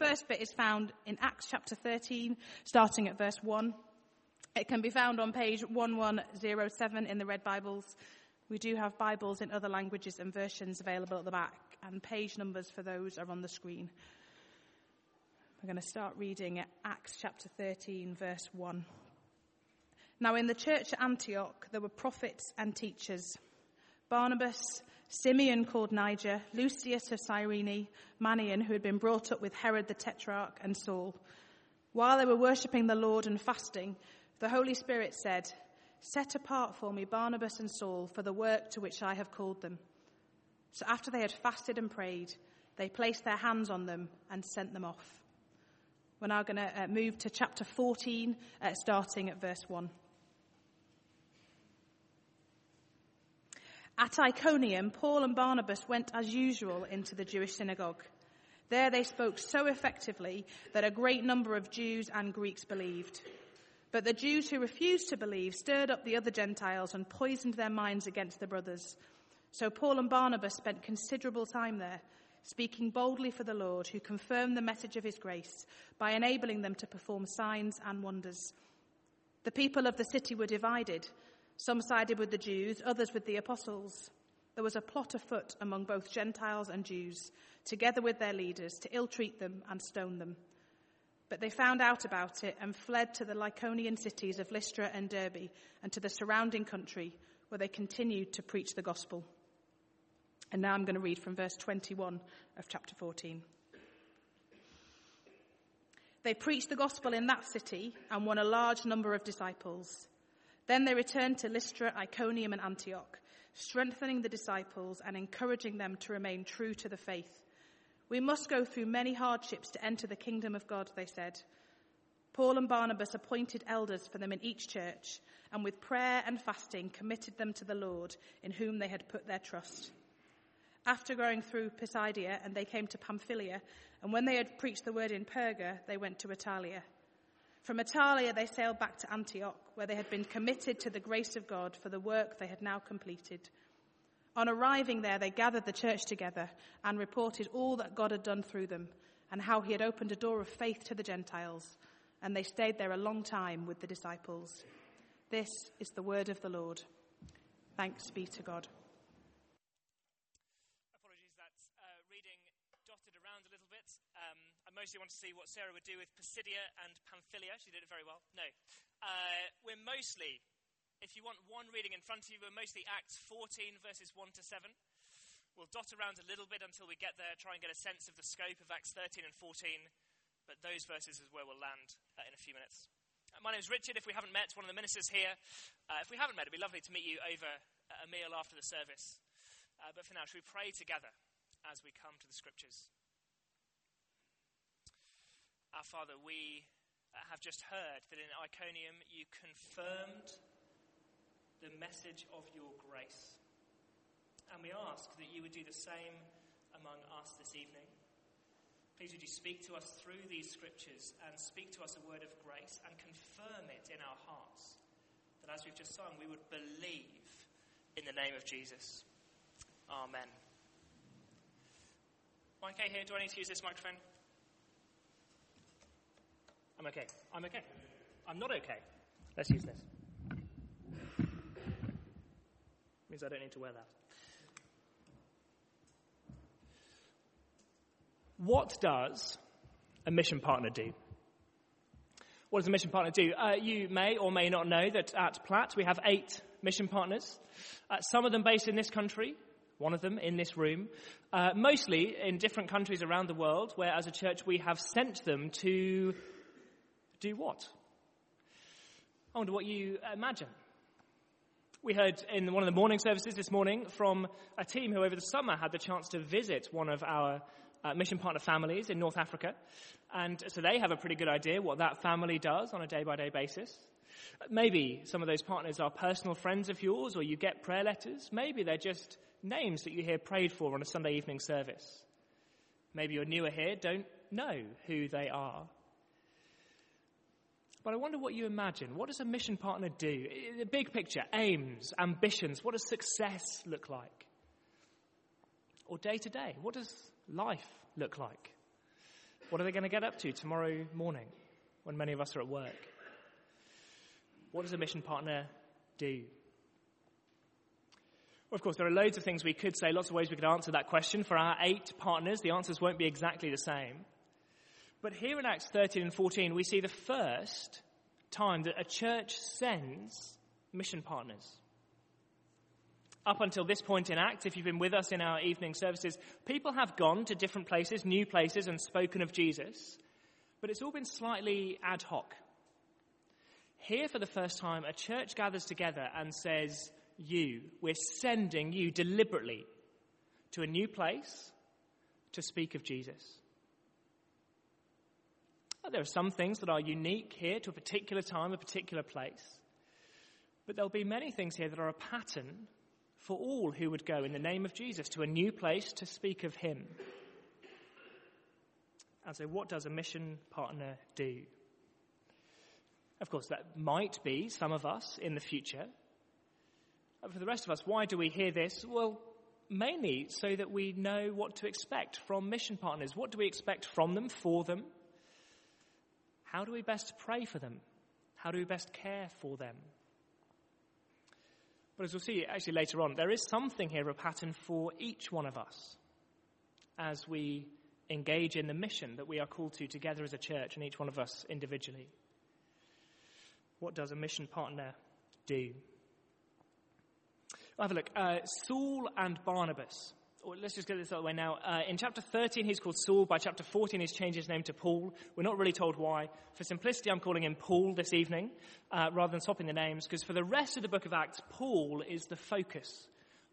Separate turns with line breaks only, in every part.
first bit is found in Acts chapter 13, starting at verse 1. It can be found on page 1107 in the Red Bibles. We do have Bibles in other languages and versions available at the back, and page numbers for those are on the screen. We're going to start reading at Acts chapter 13, verse 1. Now, in the church at Antioch, there were prophets and teachers Barnabas, Simeon called Niger, Lucius of Cyrene, Manaen, who had been brought up with Herod the Tetrarch, and Saul. While they were worshipping the Lord and fasting, the Holy Spirit said, Set apart for me Barnabas and Saul for the work to which I have called them. So after they had fasted and prayed, they placed their hands on them and sent them off. We're now going to uh, move to chapter 14, uh, starting at verse 1. At Iconium, Paul and Barnabas went as usual into the Jewish synagogue. There they spoke so effectively that a great number of Jews and Greeks believed. But the Jews who refused to believe stirred up the other Gentiles and poisoned their minds against the brothers. So Paul and Barnabas spent considerable time there, speaking boldly for the Lord, who confirmed the message of his grace by enabling them to perform signs and wonders. The people of the city were divided. Some sided with the Jews, others with the apostles. There was a plot afoot among both Gentiles and Jews, together with their leaders, to ill treat them and stone them. But they found out about it and fled to the Lycaonian cities of Lystra and Derbe and to the surrounding country where they continued to preach the gospel. And now I'm going to read from verse 21 of chapter 14. They preached the gospel in that city and won a large number of disciples. Then they returned to Lystra, Iconium, and Antioch, strengthening the disciples and encouraging them to remain true to the faith. We must go through many hardships to enter the kingdom of God, they said. Paul and Barnabas appointed elders for them in each church, and with prayer and fasting committed them to the Lord, in whom they had put their trust. After going through Pisidia, and they came to Pamphylia, and when they had preached the word in Perga, they went to Attalia. From Attalia, they sailed back to Antioch, where they had been committed to the grace of God for the work they had now completed. On arriving there, they gathered the church together and reported all that God had done through them and how he had opened a door of faith to the Gentiles. And they stayed there a long time with the disciples. This is the word of the Lord. Thanks be to God.
Apologies, that's uh, reading dotted around a little bit. Um, I mostly want to see what Sarah would do with Pisidia and Pamphylia. She did it very well. No. Uh, we're mostly if you want one reading in front of you, we're mostly Acts 14, verses 1 to 7. We'll dot around a little bit until we get there, try and get a sense of the scope of Acts 13 and 14, but those verses is where we'll land uh, in a few minutes. Uh, my name is Richard. If we haven't met, one of the ministers here. Uh, if we haven't met, it'd be lovely to meet you over a meal after the service. Uh, but for now, should we pray together as we come to the scriptures? Our Father, we uh, have just heard that in Iconium you confirmed the message of your grace. And we ask that you would do the same among us this evening. Please would you speak to us through these scriptures and speak to us a word of grace and confirm it in our hearts. That as we've just sung, we would believe in the name of Jesus. Amen. Okay here? Do I need to use this microphone? I'm okay. I'm okay. I'm not okay. Let's use this. means I don't need to wear that. What does a mission partner do? What does a mission partner do? Uh, you may or may not know that at Platt we have eight mission partners, uh, some of them based in this country, one of them in this room, uh, mostly in different countries around the world where as a church we have sent them to do what? I wonder what you imagine. We heard in one of the morning services this morning from a team who over the summer had the chance to visit one of our uh, mission partner families in North Africa. And so they have a pretty good idea what that family does on a day by day basis. Maybe some of those partners are personal friends of yours or you get prayer letters. Maybe they're just names that you hear prayed for on a Sunday evening service. Maybe you're newer here, don't know who they are. But I wonder what you imagine. What does a mission partner do? The big picture, aims, ambitions. What does success look like? Or day to day, what does life look like? What are they going to get up to tomorrow morning when many of us are at work? What does a mission partner do? Well, of course, there are loads of things we could say, lots of ways we could answer that question. For our eight partners, the answers won't be exactly the same. But here in Acts 13 and 14, we see the first time that a church sends mission partners. Up until this point in Acts, if you've been with us in our evening services, people have gone to different places, new places, and spoken of Jesus, but it's all been slightly ad hoc. Here, for the first time, a church gathers together and says, You, we're sending you deliberately to a new place to speak of Jesus. There are some things that are unique here to a particular time, a particular place. But there'll be many things here that are a pattern for all who would go in the name of Jesus to a new place to speak of Him. And so, what does a mission partner do? Of course, that might be some of us in the future. For the rest of us, why do we hear this? Well, mainly so that we know what to expect from mission partners. What do we expect from them, for them? How do we best pray for them? How do we best care for them? But as we'll see actually later on, there is something here, a pattern for each one of us as we engage in the mission that we are called to together as a church and each one of us individually. What does a mission partner do? Have a look. Uh, Saul and Barnabas let's just get this out of the way now. Uh, in chapter 13, he's called Saul. By chapter 14, he's changed his name to Paul. We're not really told why. For simplicity, I'm calling him Paul this evening, uh, rather than swapping the names, because for the rest of the book of Acts, Paul is the focus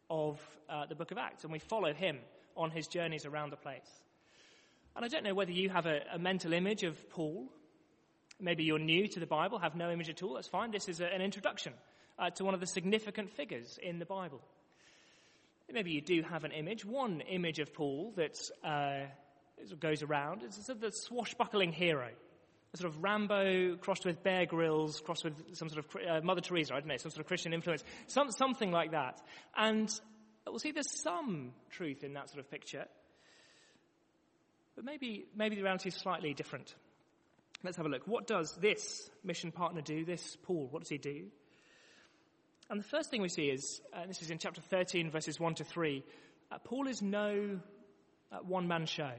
of uh, the book of Acts, and we follow him on his journeys around the place. And I don't know whether you have a, a mental image of Paul. Maybe you're new to the Bible, have no image at all. That's fine. This is a, an introduction uh, to one of the significant figures in the Bible. Maybe you do have an image. One image of Paul that uh, goes around It's sort of the swashbuckling hero. A sort of Rambo crossed with Bear Grylls, crossed with some sort of uh, Mother Teresa, I don't know, some sort of Christian influence, some, something like that. And we'll see there's some truth in that sort of picture. But maybe, maybe the reality is slightly different. Let's have a look. What does this mission partner do, this Paul? What does he do? And the first thing we see is, uh, this is in chapter 13, verses 1 to 3, uh, Paul is no uh, one man show.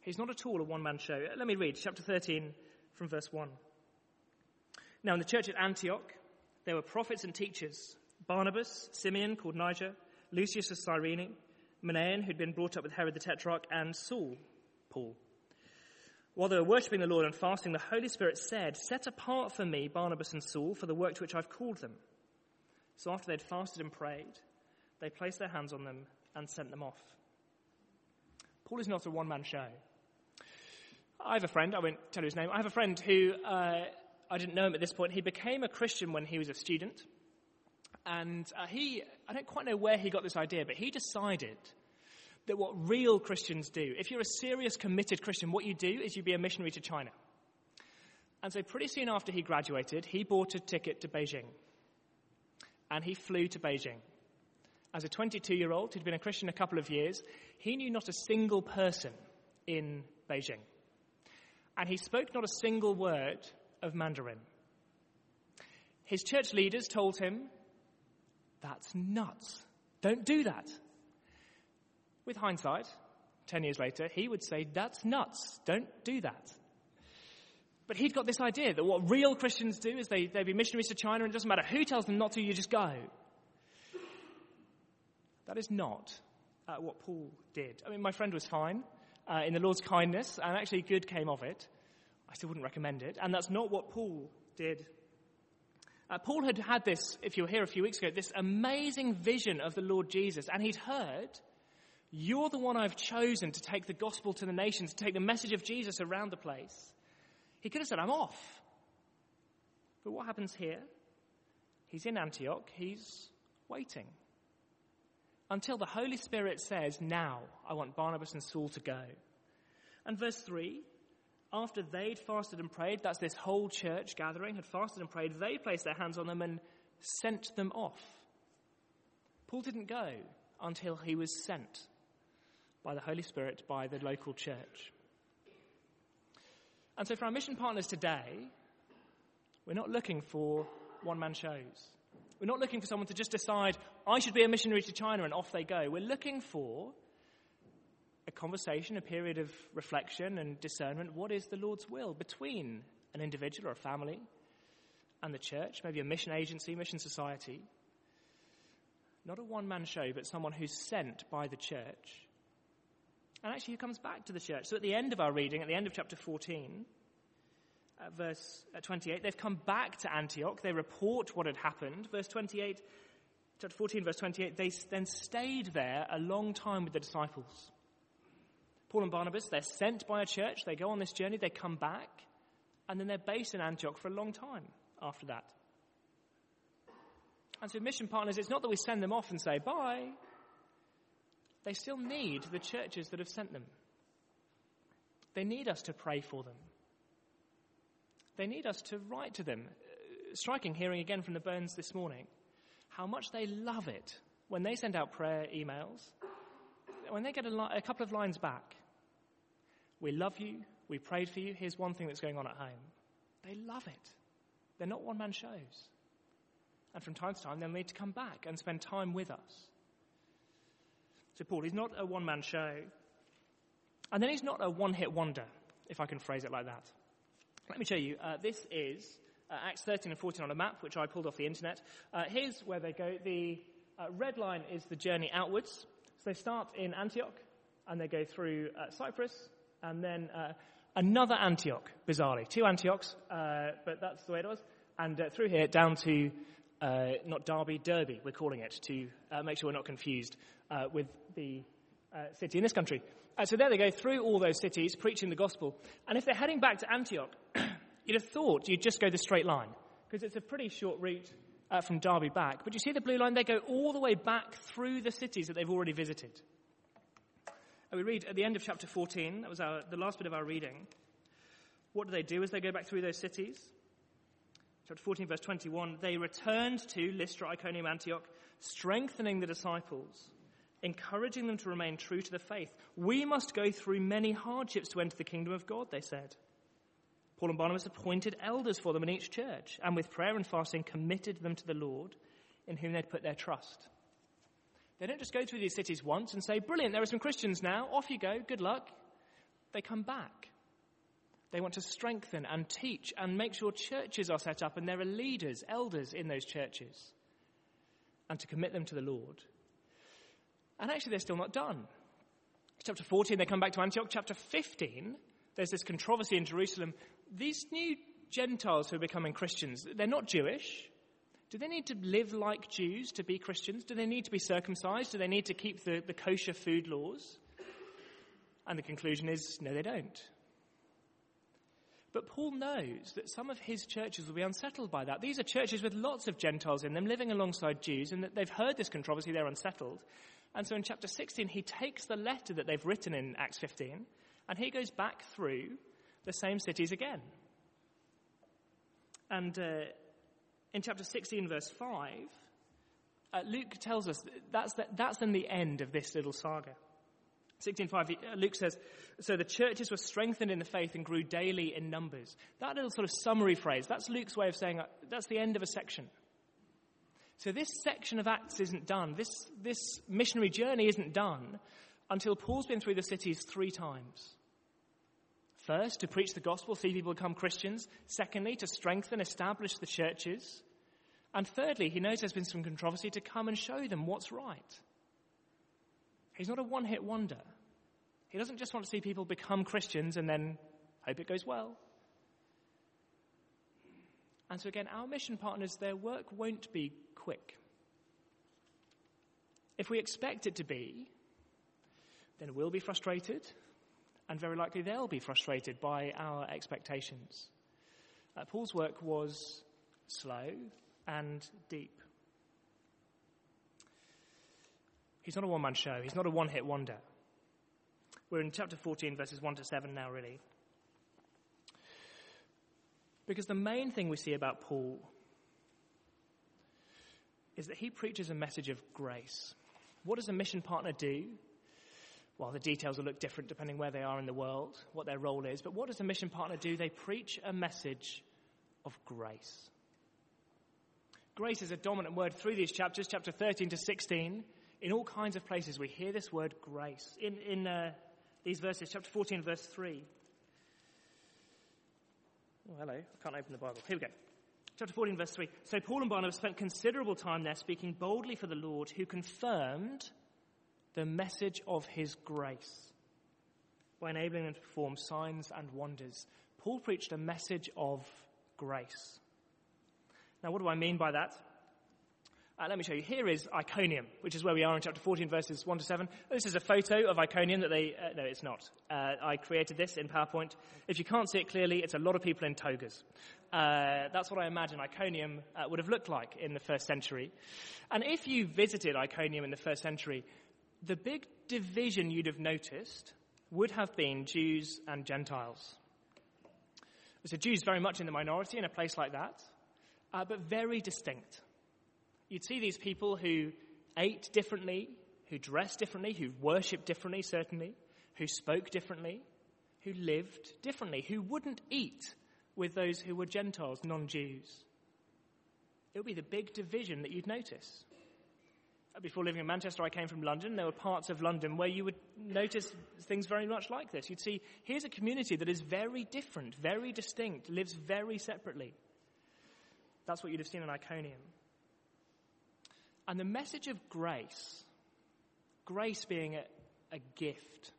He's not at all a one man show. Uh, let me read chapter 13 from verse 1. Now, in the church at Antioch, there were prophets and teachers Barnabas, Simeon, called Niger, Lucius of Cyrene, Manaen, who'd been brought up with Herod the Tetrarch, and Saul, Paul. While they were worshipping the Lord and fasting, the Holy Spirit said, Set apart for me Barnabas and Saul for the work to which I've called them. So after they'd fasted and prayed, they placed their hands on them and sent them off. Paul is not a one man show. I have a friend, I won't tell you his name, I have a friend who, uh, I didn't know him at this point, he became a Christian when he was a student. And uh, he, I don't quite know where he got this idea, but he decided that what real Christians do, if you're a serious, committed Christian, what you do is you be a missionary to China. And so pretty soon after he graduated, he bought a ticket to Beijing and he flew to Beijing. As a 22 year old who'd been a Christian a couple of years, he knew not a single person in Beijing. And he spoke not a single word of Mandarin. His church leaders told him, That's nuts. Don't do that. With hindsight, 10 years later, he would say, That's nuts. Don't do that. But he'd got this idea that what real Christians do is they, they be missionaries to China and it doesn't matter who tells them not to, you just go. That is not uh, what Paul did. I mean, my friend was fine uh, in the Lord's kindness, and actually good came of it. I still wouldn't recommend it. And that's not what Paul did. Uh, Paul had had this, if you were here a few weeks ago, this amazing vision of the Lord Jesus, and he'd heard, You're the one I've chosen to take the gospel to the nations, to take the message of Jesus around the place. He could have said, I'm off. But what happens here? He's in Antioch, he's waiting. Until the Holy Spirit says, Now I want Barnabas and Saul to go. And verse 3 after they'd fasted and prayed, that's this whole church gathering, had fasted and prayed, they placed their hands on them and sent them off. Paul didn't go until he was sent by the Holy Spirit by the local church. And so for our mission partners today, we're not looking for one man shows. We're not looking for someone to just decide, I should be a missionary to China and off they go. We're looking for a conversation, a period of reflection and discernment. What is the Lord's will between an individual or a family and the church, maybe a mission agency, mission society? Not a one man show, but someone who's sent by the church. And actually, who comes back to the church. So at the end of our reading, at the end of chapter 14, at verse uh, 28, they've come back to Antioch. They report what had happened. Verse 28, chapter 14, verse 28, they then stayed there a long time with the disciples. Paul and Barnabas, they're sent by a church, they go on this journey, they come back, and then they're based in Antioch for a long time after that. And so, mission partners, it's not that we send them off and say bye. They still need the churches that have sent them. They need us to pray for them. They need us to write to them. Uh, striking hearing again from the Burns this morning how much they love it when they send out prayer emails, when they get a, li- a couple of lines back. We love you. We prayed for you. Here's one thing that's going on at home. They love it. They're not one man shows. And from time to time, they'll need to come back and spend time with us. So, Paul, he's not a one man show. And then he's not a one hit wonder, if I can phrase it like that. Let me show you. Uh, this is uh, Acts 13 and 14 on a map, which I pulled off the internet. Uh, here's where they go. The uh, red line is the journey outwards. So they start in Antioch, and they go through uh, Cyprus, and then uh, another Antioch, bizarrely. Two Antiochs, but that's the way it was. And through here, down to uh, not Derby, Derby, we're calling it, to uh, make sure we're not confused uh, with the uh, city in this country. Uh, so there they go through all those cities, preaching the gospel. And if they're heading back to Antioch, you'd have thought you'd just go the straight line, because it's a pretty short route uh, from Derby back. But you see the blue line? They go all the way back through the cities that they've already visited. And we read at the end of chapter 14, that was our, the last bit of our reading. What do they do as they go back through those cities? chapter 14, verse 21, they returned to Lystra, Iconium, Antioch, strengthening the disciples, encouraging them to remain true to the faith. We must go through many hardships to enter the kingdom of God, they said. Paul and Barnabas appointed elders for them in each church, and with prayer and fasting committed them to the Lord, in whom they'd put their trust. They don't just go through these cities once and say, Brilliant, there are some Christians now, off you go, good luck. They come back they want to strengthen and teach and make sure churches are set up and there are leaders, elders in those churches, and to commit them to the Lord. And actually, they're still not done. Chapter 14, they come back to Antioch. Chapter 15, there's this controversy in Jerusalem. These new Gentiles who are becoming Christians, they're not Jewish. Do they need to live like Jews to be Christians? Do they need to be circumcised? Do they need to keep the, the kosher food laws? And the conclusion is no, they don't. But Paul knows that some of his churches will be unsettled by that. These are churches with lots of Gentiles in them living alongside Jews, and that they've heard this controversy, they're unsettled. And so in chapter 16, he takes the letter that they've written in Acts 15, and he goes back through the same cities again. And uh, in chapter 16, verse 5, uh, Luke tells us that's, the, that's then the end of this little saga. 16.5, uh, Luke says, So the churches were strengthened in the faith and grew daily in numbers. That little sort of summary phrase, that's Luke's way of saying uh, that's the end of a section. So this section of Acts isn't done. This, this missionary journey isn't done until Paul's been through the cities three times. First, to preach the gospel, see people become Christians. Secondly, to strengthen, establish the churches. And thirdly, he knows there's been some controversy to come and show them what's right. He's not a one hit wonder. He doesn't just want to see people become Christians and then hope it goes well. And so, again, our mission partners, their work won't be quick. If we expect it to be, then we'll be frustrated, and very likely they'll be frustrated by our expectations. Uh, Paul's work was slow and deep. He's not a one man show, he's not a one hit wonder. We're in chapter 14, verses 1 to 7 now, really. Because the main thing we see about Paul is that he preaches a message of grace. What does a mission partner do? Well, the details will look different depending where they are in the world, what their role is. But what does a mission partner do? They preach a message of grace. Grace is a dominant word through these chapters, chapter 13 to 16. In all kinds of places, we hear this word grace. In, in uh, these verses, chapter 14, verse 3. Oh, hello. I can't open the Bible. Here we go. Chapter 14, verse 3. So Paul and Barnabas spent considerable time there speaking boldly for the Lord, who confirmed the message of his grace by enabling them to perform signs and wonders. Paul preached a message of grace. Now, what do I mean by that? Uh, let me show you. Here is Iconium, which is where we are in chapter 14, verses 1 to 7. This is a photo of Iconium that they, uh, no, it's not. Uh, I created this in PowerPoint. If you can't see it clearly, it's a lot of people in togas. Uh, that's what I imagine Iconium uh, would have looked like in the first century. And if you visited Iconium in the first century, the big division you'd have noticed would have been Jews and Gentiles. So Jews very much in the minority in a place like that, uh, but very distinct. You'd see these people who ate differently, who dressed differently, who worshipped differently, certainly, who spoke differently, who lived differently, who wouldn't eat with those who were Gentiles, non Jews. It would be the big division that you'd notice. Uh, before living in Manchester, I came from London. There were parts of London where you would notice things very much like this. You'd see, here's a community that is very different, very distinct, lives very separately. That's what you'd have seen in Iconium. And the message of grace, grace being a, a gift,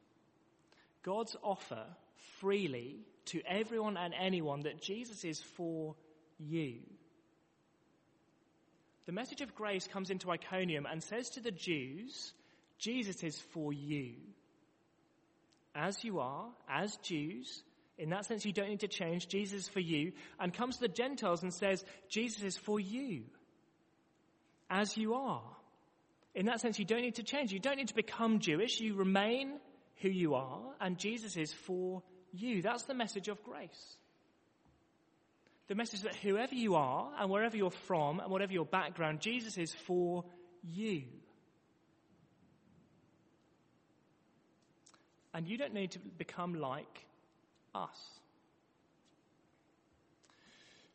God's offer freely to everyone and anyone that Jesus is for you. The message of grace comes into Iconium and says to the Jews, Jesus is for you. As you are, as Jews, in that sense you don't need to change, Jesus is for you, and comes to the Gentiles and says, Jesus is for you as you are. In that sense, you don't need to change. You don't need to become Jewish. You remain who you are, and Jesus is for you. That's the message of grace. The message that whoever you are, and wherever you're from, and whatever your background, Jesus is for you. And you don't need to become like us.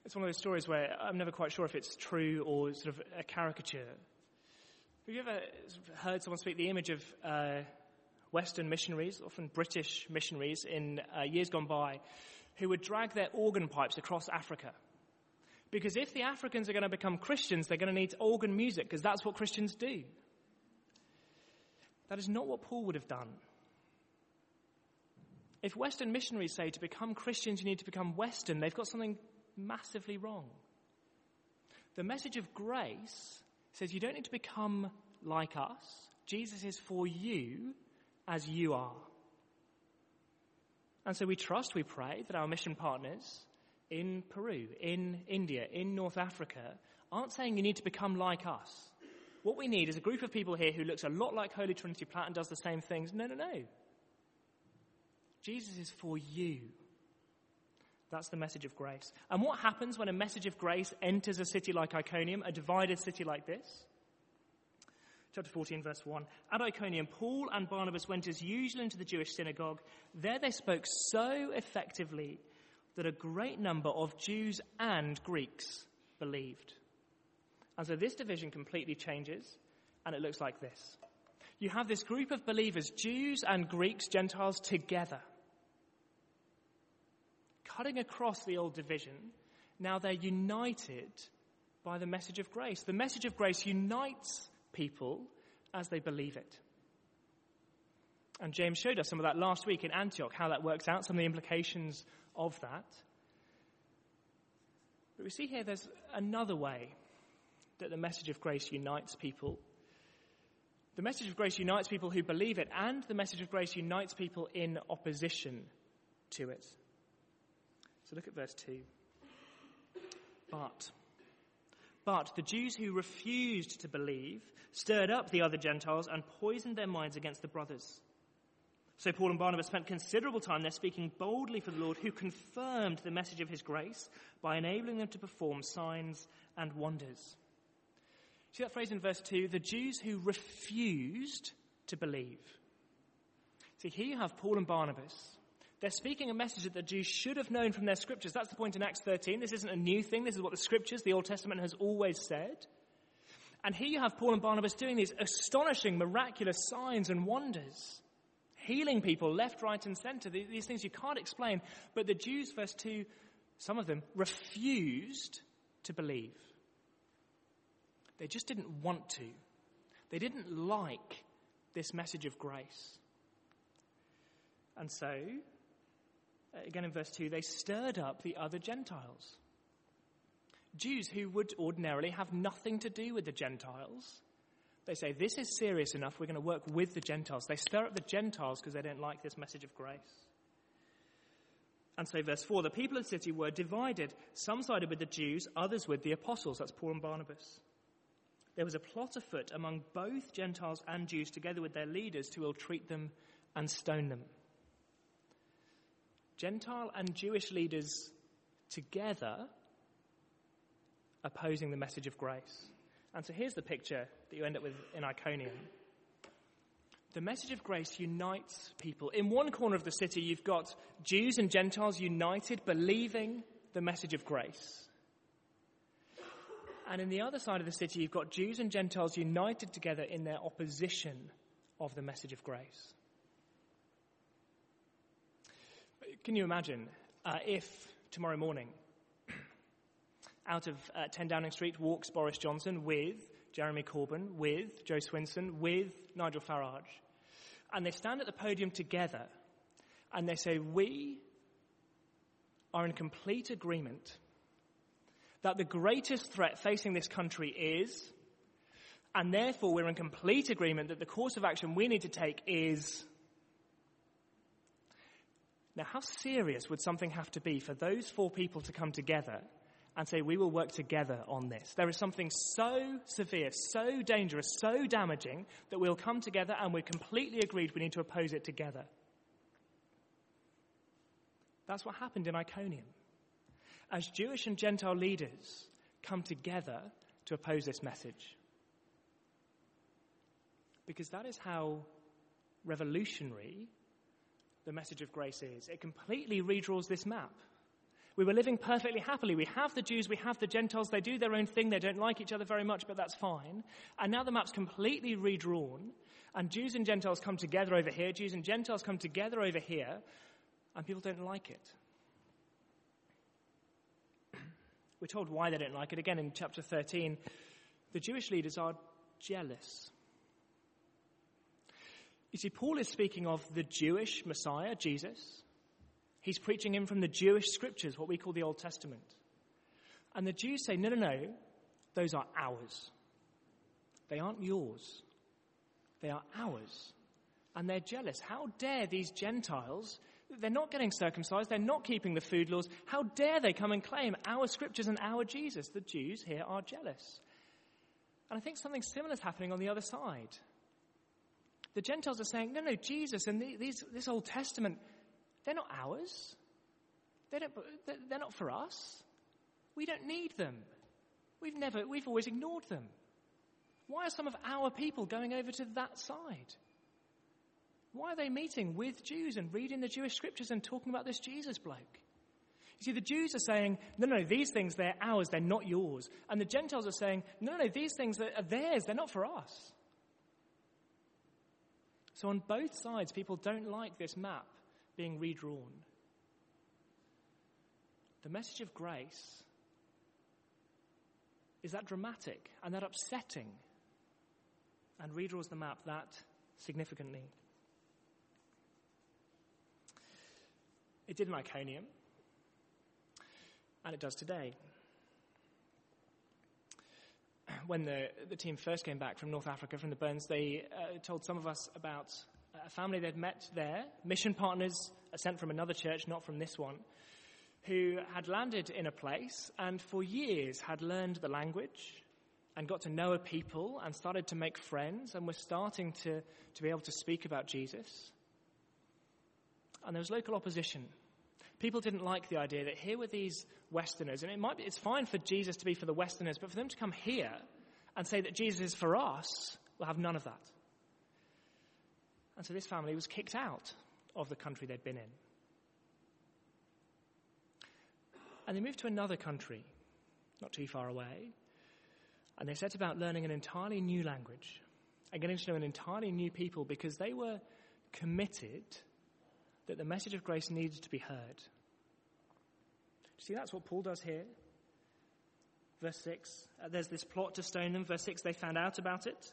It's one of those stories where I'm never quite sure if it's true or sort of a caricature. Have you ever heard someone speak the image of uh, Western missionaries, often British missionaries in uh, years gone by, who would drag their organ pipes across Africa? Because if the Africans are going to become Christians, they're going to need organ music, because that's what Christians do. That is not what Paul would have done. If Western missionaries say to become Christians you need to become Western, they've got something massively wrong. The message of grace says you don't need to become like us. Jesus is for you as you are. And so we trust, we pray that our mission partners in Peru, in India, in North Africa aren't saying you need to become like us. What we need is a group of people here who looks a lot like Holy Trinity Platt and does the same things. No, no, no. Jesus is for you. That's the message of grace. And what happens when a message of grace enters a city like Iconium, a divided city like this? Chapter 14, verse 1. At Iconium, Paul and Barnabas went as usual into the Jewish synagogue. There they spoke so effectively that a great number of Jews and Greeks believed. And so this division completely changes, and it looks like this. You have this group of believers, Jews and Greeks, Gentiles, together cutting across the old division. Now they're united by the message of grace. The message of grace unites people as they believe it. And James showed us some of that last week in Antioch, how that works out, some of the implications of that. But we see here there's another way that the message of grace unites people. The message of grace unites people who believe it, and the message of grace unites people in opposition to it. So look at verse 2. But, but the Jews who refused to believe stirred up the other Gentiles and poisoned their minds against the brothers. So Paul and Barnabas spent considerable time there speaking boldly for the Lord, who confirmed the message of his grace by enabling them to perform signs and wonders. See that phrase in verse 2? The Jews who refused to believe. See, here you have Paul and Barnabas. They're speaking a message that the Jews should have known from their scriptures. That's the point in Acts 13. This isn't a new thing. This is what the scriptures, the Old Testament, has always said. And here you have Paul and Barnabas doing these astonishing, miraculous signs and wonders, healing people left, right, and center. These things you can't explain. But the Jews, verse 2, some of them refused to believe. They just didn't want to. They didn't like this message of grace. And so, again in verse 2, they stirred up the other Gentiles. Jews who would ordinarily have nothing to do with the Gentiles. They say, This is serious enough, we're going to work with the Gentiles. They stir up the Gentiles because they don't like this message of grace. And so, verse 4 the people of the city were divided. Some sided with the Jews, others with the apostles. That's Paul and Barnabas. There was a plot afoot among both Gentiles and Jews, together with their leaders, to ill treat them and stone them. Gentile and Jewish leaders together opposing the message of grace. And so here's the picture that you end up with in Iconium. The message of grace unites people. In one corner of the city, you've got Jews and Gentiles united, believing the message of grace. And in the other side of the city, you've got Jews and Gentiles united together in their opposition of the message of grace. Can you imagine uh, if tomorrow morning, out of uh, 10 Downing Street walks Boris Johnson with Jeremy Corbyn, with Jo Swinson, with Nigel Farage, and they stand at the podium together and they say, We are in complete agreement that the greatest threat facing this country is, and therefore we're in complete agreement that the course of action we need to take is now, how serious would something have to be for those four people to come together and say, We will work together on this? There is something so severe, so dangerous, so damaging that we'll come together and we're completely agreed we need to oppose it together. That's what happened in Iconium. As Jewish and Gentile leaders come together to oppose this message. Because that is how revolutionary the message of grace is. It completely redraws this map. We were living perfectly happily. We have the Jews, we have the Gentiles. They do their own thing. They don't like each other very much, but that's fine. And now the map's completely redrawn, and Jews and Gentiles come together over here. Jews and Gentiles come together over here, and people don't like it. We're told why they don't like it. Again, in chapter 13, the Jewish leaders are jealous. You see, Paul is speaking of the Jewish Messiah, Jesus. He's preaching him from the Jewish scriptures, what we call the Old Testament. And the Jews say, no, no, no, those are ours. They aren't yours. They are ours. And they're jealous. How dare these Gentiles, they're not getting circumcised, they're not keeping the food laws. How dare they come and claim our scriptures and our Jesus? The Jews here are jealous. And I think something similar is happening on the other side. The Gentiles are saying, no, no, Jesus and these, this Old Testament, they're not ours. They don't, they're not for us. We don't need them. We've never, we've always ignored them. Why are some of our people going over to that side? Why are they meeting with Jews and reading the Jewish scriptures and talking about this Jesus bloke? You see, the Jews are saying, no, no, these things, they're ours, they're not yours. And the Gentiles are saying, no, no, these things are theirs, they're not for us. So on both sides, people don't like this map being redrawn. The message of grace is that dramatic and that upsetting and redraws the map that significantly. It did in Iconium, and it does today when the, the team first came back from North Africa, from the Burns, they uh, told some of us about a family they'd met there, mission partners sent from another church, not from this one, who had landed in a place and for years had learned the language and got to know a people and started to make friends and were starting to, to be able to speak about Jesus. And there was local opposition people didn't like the idea that here were these Westerners, and it might be, it's fine for Jesus to be for the Westerners, but for them to come here and say that Jesus is for us, we'll have none of that. And so this family was kicked out of the country they'd been in. And they moved to another country, not too far away, and they set about learning an entirely new language and getting to know an entirely new people because they were committed that the message of grace needed to be heard. See, that's what Paul does here. Verse 6, uh, there's this plot to stone them. Verse 6, they found out about it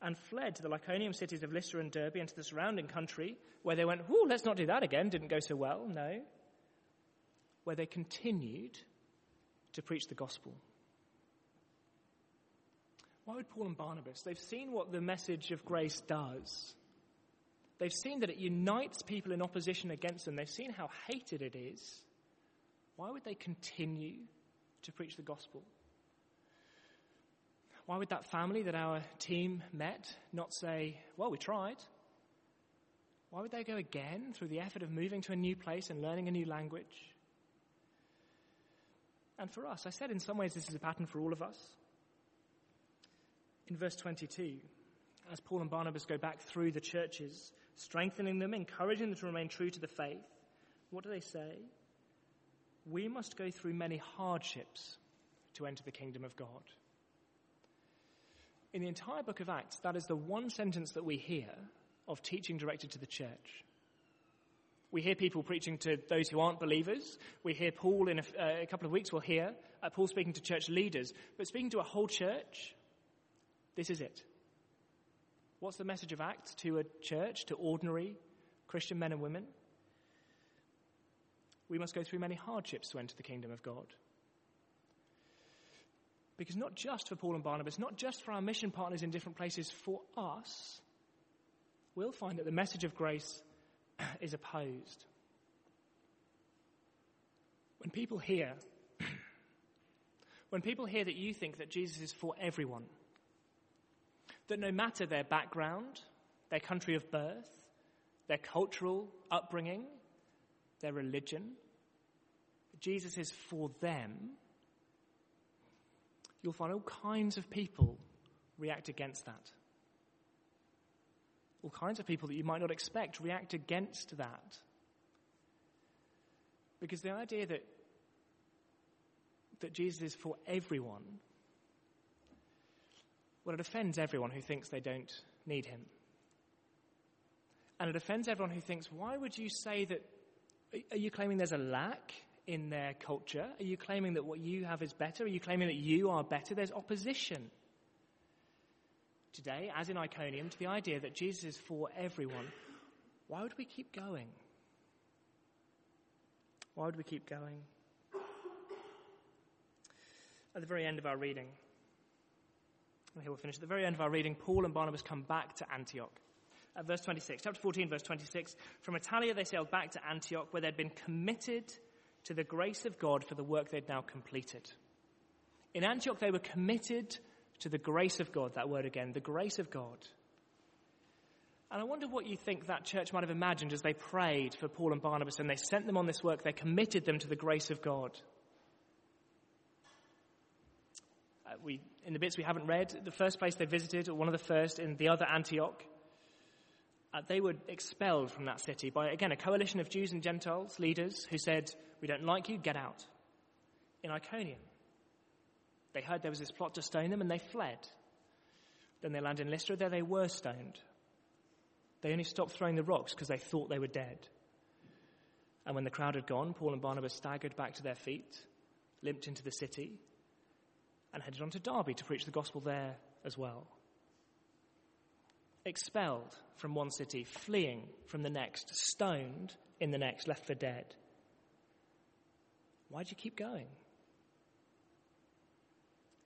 and fled to the Lycaonian cities of Lystra and Derbe and to the surrounding country, where they went, Whoo, let's not do that again. Didn't go so well. No. Where they continued to preach the gospel. Why would Paul and Barnabas? They've seen what the message of grace does. They've seen that it unites people in opposition against them. They've seen how hated it is. Why would they continue to preach the gospel? Why would that family that our team met not say, Well, we tried? Why would they go again through the effort of moving to a new place and learning a new language? And for us, I said in some ways this is a pattern for all of us. In verse 22, as Paul and Barnabas go back through the churches, strengthening them, encouraging them to remain true to the faith, what do they say? We must go through many hardships to enter the kingdom of God. In the entire book of Acts, that is the one sentence that we hear of teaching directed to the church. We hear people preaching to those who aren't believers. We hear Paul in a, uh, a couple of weeks, we'll hear uh, Paul speaking to church leaders. But speaking to a whole church, this is it. What's the message of Acts to a church, to ordinary Christian men and women? We must go through many hardships to enter the kingdom of God. Because not just for Paul and Barnabas, not just for our mission partners in different places, for us, we'll find that the message of grace is opposed. When people hear, when people hear that you think that Jesus is for everyone, that no matter their background, their country of birth, their cultural upbringing, their religion, Jesus is for them, you'll find all kinds of people react against that. All kinds of people that you might not expect react against that. Because the idea that, that Jesus is for everyone well, it offends everyone who thinks they don't need him. And it offends everyone who thinks, why would you say that? Are you claiming there's a lack in their culture? Are you claiming that what you have is better? Are you claiming that you are better? There's opposition today, as in Iconium, to the idea that Jesus is for everyone. Why would we keep going? Why would we keep going? At the very end of our reading, and here we'll finish. At the very end of our reading, Paul and Barnabas come back to Antioch. At verse 26, chapter 14, verse 26, from Attalia they sailed back to Antioch where they'd been committed to the grace of God for the work they'd now completed. In Antioch they were committed to the grace of God, that word again, the grace of God. And I wonder what you think that church might have imagined as they prayed for Paul and Barnabas and they sent them on this work, they committed them to the grace of God. Uh, we, in the bits we haven't read, the first place they visited, or one of the first in the other Antioch, uh, they were expelled from that city by, again, a coalition of Jews and Gentiles, leaders, who said, We don't like you, get out. In Iconium, they heard there was this plot to stone them and they fled. Then they landed in Lystra, there they were stoned. They only stopped throwing the rocks because they thought they were dead. And when the crowd had gone, Paul and Barnabas staggered back to their feet, limped into the city, and headed on to Derby to preach the gospel there as well. Expelled from one city, fleeing from the next, stoned in the next, left for dead. Why'd you keep going?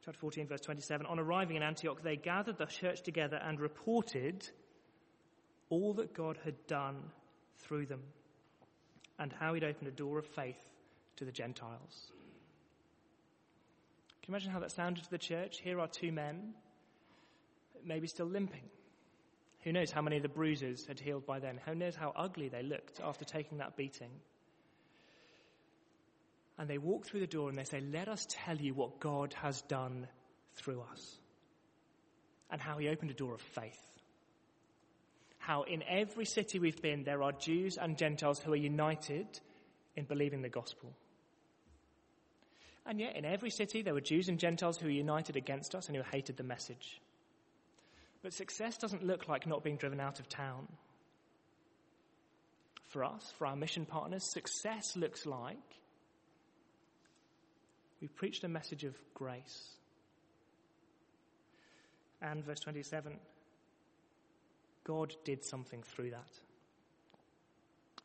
Chapter 14, verse 27. On arriving in Antioch, they gathered the church together and reported all that God had done through them and how he'd opened a door of faith to the Gentiles. You imagine how that sounded to the church? Here are two men, maybe still limping. Who knows how many of the bruises had healed by then? Who knows how ugly they looked after taking that beating? And they walk through the door and they say, Let us tell you what God has done through us and how he opened a door of faith. how in every city we've been, there are Jews and Gentiles who are united in believing the gospel. And yet, in every city, there were Jews and Gentiles who were united against us and who hated the message. But success doesn't look like not being driven out of town. For us, for our mission partners, success looks like we preached a message of grace. And verse 27 God did something through that.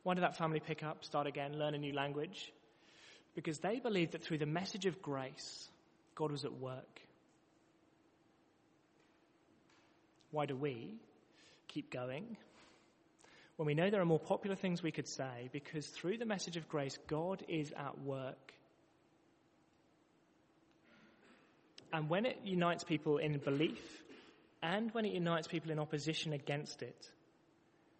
Why did that family pick up, start again, learn a new language? Because they believed that through the message of grace, God was at work. Why do we keep going? When we know there are more popular things we could say, because through the message of grace, God is at work. And when it unites people in belief, and when it unites people in opposition against it,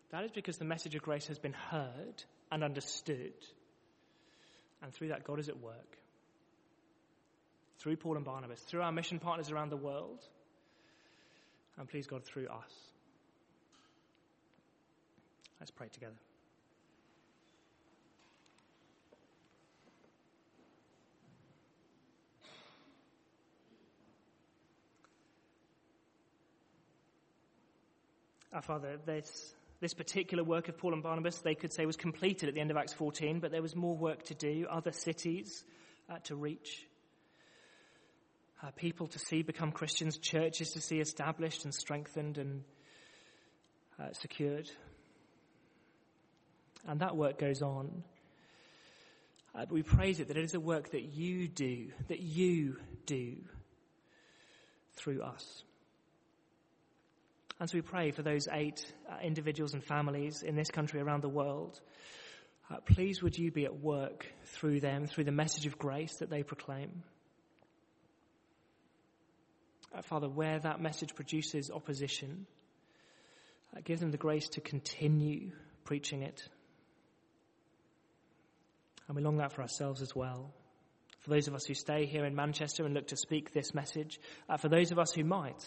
that is because the message of grace has been heard and understood. And through that, God is at work. Through Paul and Barnabas, through our mission partners around the world, and please God, through us. Let's pray together. Our Father, this, this particular work of Paul and Barnabas, they could say, was completed at the end of Acts 14, but there was more work to do, other cities uh, to reach, uh, people to see become Christians, churches to see established and strengthened and uh, secured. And that work goes on. Uh, but we praise it that it is a work that you do, that you do through us. And so we pray for those eight uh, individuals and families in this country around the world. Uh, please would you be at work through them, through the message of grace that they proclaim. Uh, Father, where that message produces opposition, uh, give them the grace to continue preaching it. And we long that for ourselves as well. For those of us who stay here in Manchester and look to speak this message, uh, for those of us who might,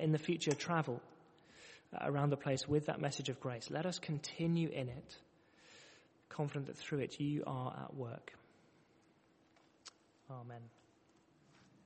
in the future travel uh, around the place with that message of grace. Let us continue in it, confident that through it you are at work. Amen.